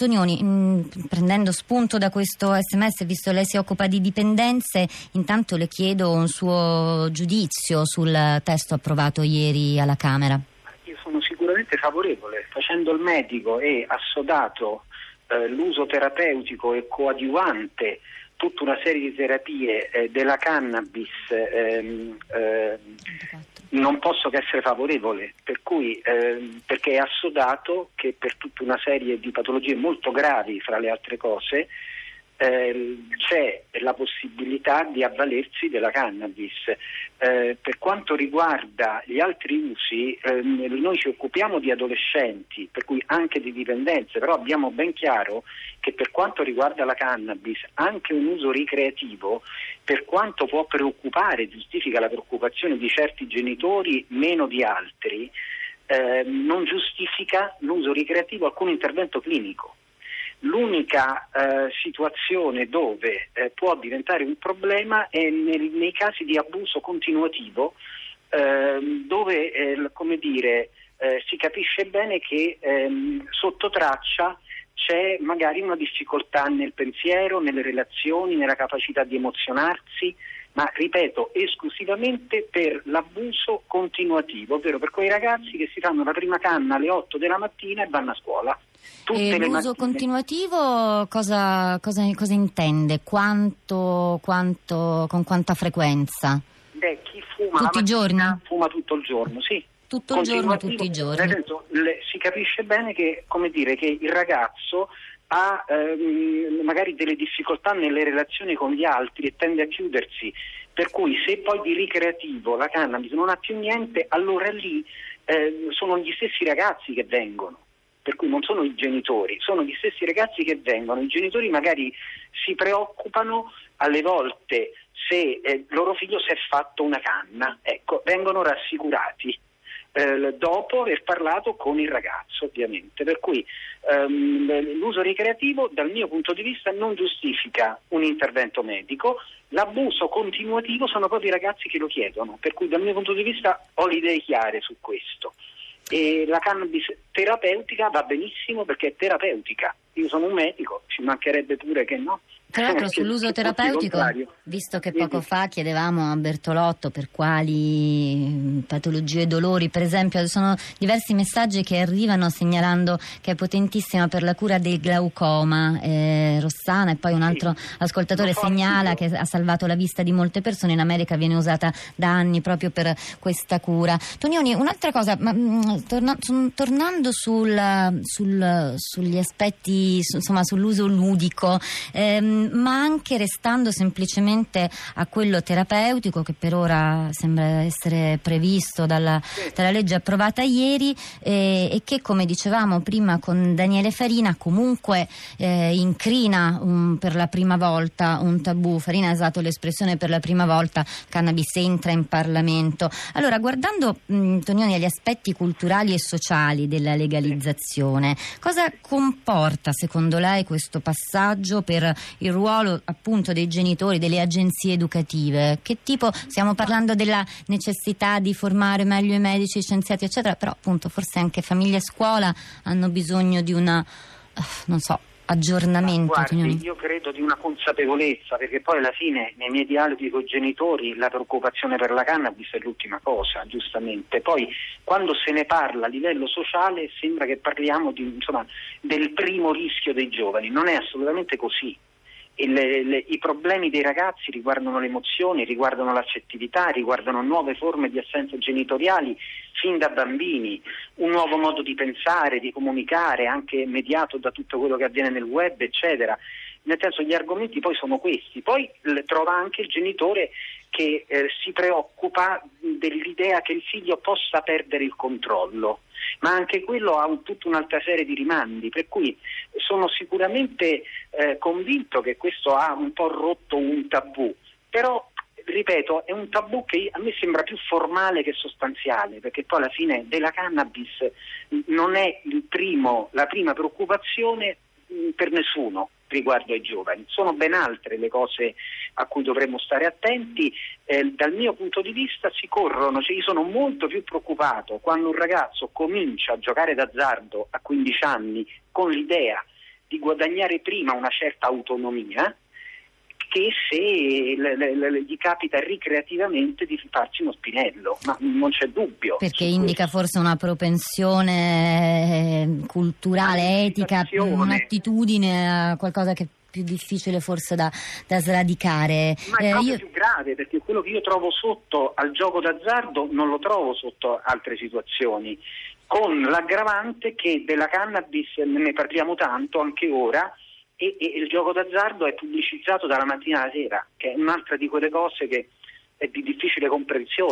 Tonioni, mh, prendendo spunto da questo sms, visto che lei si occupa di dipendenze, intanto le chiedo un suo giudizio sul testo approvato ieri alla Camera. Io sono sicuramente favorevole, facendo il medico e assodato eh, l'uso terapeutico e coadiuvante tutta una serie di terapie eh, della cannabis ehm, eh, non posso che essere favorevole, per cui, eh, perché è assodato che per tutta una serie di patologie molto gravi, fra le altre cose, eh, c'è la possibilità di avvalersi della cannabis. Eh, per quanto riguarda gli altri usi, eh, noi ci occupiamo di adolescenti, per cui anche di dipendenze, però abbiamo ben chiaro che per quanto riguarda la cannabis, anche un uso ricreativo, per quanto può preoccupare, giustifica la preoccupazione di certi genitori meno di altri, eh, non giustifica l'uso ricreativo alcun intervento clinico. L'unica eh, situazione dove eh, può diventare un problema è nel, nei casi di abuso continuativo, ehm, dove eh, dire, eh, si capisce bene che ehm, sotto traccia c'è magari una difficoltà nel pensiero, nelle relazioni, nella capacità di emozionarsi, ma ripeto, esclusivamente per l'abuso continuativo, ovvero per quei ragazzi che si fanno la prima canna alle 8 della mattina e vanno a scuola. E l'uso continuativo cosa, cosa, cosa intende? Quanto, quanto, con quanta frequenza? Beh, chi fuma tutti i giorni? fuma tutto il giorno, sì. Tutto il giorno, tutti i giorni. Nel senso, le, si capisce bene che, dire, che il ragazzo ha ehm, magari delle difficoltà nelle relazioni con gli altri e tende a chiudersi. Per cui se poi di ricreativo la cannabis non ha più niente, allora lì eh, sono gli stessi ragazzi che vengono per cui non sono i genitori, sono gli stessi ragazzi che vengono, i genitori magari si preoccupano alle volte se eh, loro figlio si è fatto una canna, ecco, vengono rassicurati. Eh, dopo aver parlato con il ragazzo ovviamente per cui ehm, l'uso ricreativo dal mio punto di vista non giustifica un intervento medico l'abuso continuativo sono proprio i ragazzi che lo chiedono per cui dal mio punto di vista ho le idee chiare su questo e la cannabis terapeutica va benissimo perché è terapeutica. Io sono un medico, ci mancherebbe pure che no. Tra l'altro sull'uso terapeutico, visto che poco fa chiedevamo a Bertolotto per quali mm, patologie e dolori, per esempio, sono diversi messaggi che arrivano segnalando che è potentissima per la cura del glaucoma. Eh, Rossana e poi un altro ascoltatore segnala che ha salvato la vista di molte persone, in America viene usata da anni proprio per questa cura. Tonioni, un'altra cosa, ma, mm, torna, tornando sul, sul, sugli aspetti, su, insomma sull'uso ludico, ehm, ma anche restando semplicemente a quello terapeutico che per ora sembra essere previsto dalla, dalla legge approvata ieri eh, e che come dicevamo prima con Daniele Farina comunque eh, incrina un, per la prima volta un tabù. Farina ha usato l'espressione per la prima volta cannabis entra in Parlamento. Allora guardando mh, Tonioni agli aspetti culturali e sociali della legalizzazione, cosa comporta secondo lei questo passaggio per il il ruolo appunto dei genitori, delle agenzie educative? Che tipo, stiamo parlando della necessità di formare meglio i medici, i scienziati, eccetera, però appunto forse anche famiglia e scuola hanno bisogno di una, eh, non so, aggiornamento? Guardi, io credo di una consapevolezza, perché poi alla fine nei miei dialoghi con i genitori la preoccupazione per la cannabis è l'ultima cosa, giustamente. Poi quando se ne parla a livello sociale sembra che parliamo di, insomma, del primo rischio dei giovani, non è assolutamente così le, le, i problemi dei ragazzi riguardano le emozioni, riguardano l'accettività, riguardano nuove forme di assenza genitoriali fin da bambini, un nuovo modo di pensare, di comunicare, anche mediato da tutto quello che avviene nel web, eccetera. Nel senso gli argomenti poi sono questi, poi trova anche il genitore che eh, si preoccupa dell'idea che il figlio possa perdere il controllo ma anche quello ha un, tutta un'altra serie di rimandi, per cui sono sicuramente eh, convinto che questo ha un po' rotto un tabù, però ripeto, è un tabù che a me sembra più formale che sostanziale, perché poi alla fine della cannabis non è primo, la prima preoccupazione per nessuno riguardo ai giovani. Sono ben altre le cose a cui dovremmo stare attenti. Eh, dal mio punto di vista si corrono, cioè io sono molto più preoccupato quando un ragazzo comincia a giocare d'azzardo a 15 anni con l'idea di guadagnare prima una certa autonomia che se le, le, le, gli capita ricreativamente di farsi uno spinello, ma non c'è dubbio. Perché indica questo. forse una propensione eh, culturale, etica, un'attitudine, qualcosa che è più difficile forse da, da sradicare. Ma è eh, io... più grave perché quello che io trovo sotto al gioco d'azzardo non lo trovo sotto altre situazioni, con l'aggravante che della cannabis ne parliamo tanto anche ora e, e, il gioco d'azzardo è pubblicizzato dalla mattina alla sera, che è un'altra di quelle cose che è di difficile comprensione.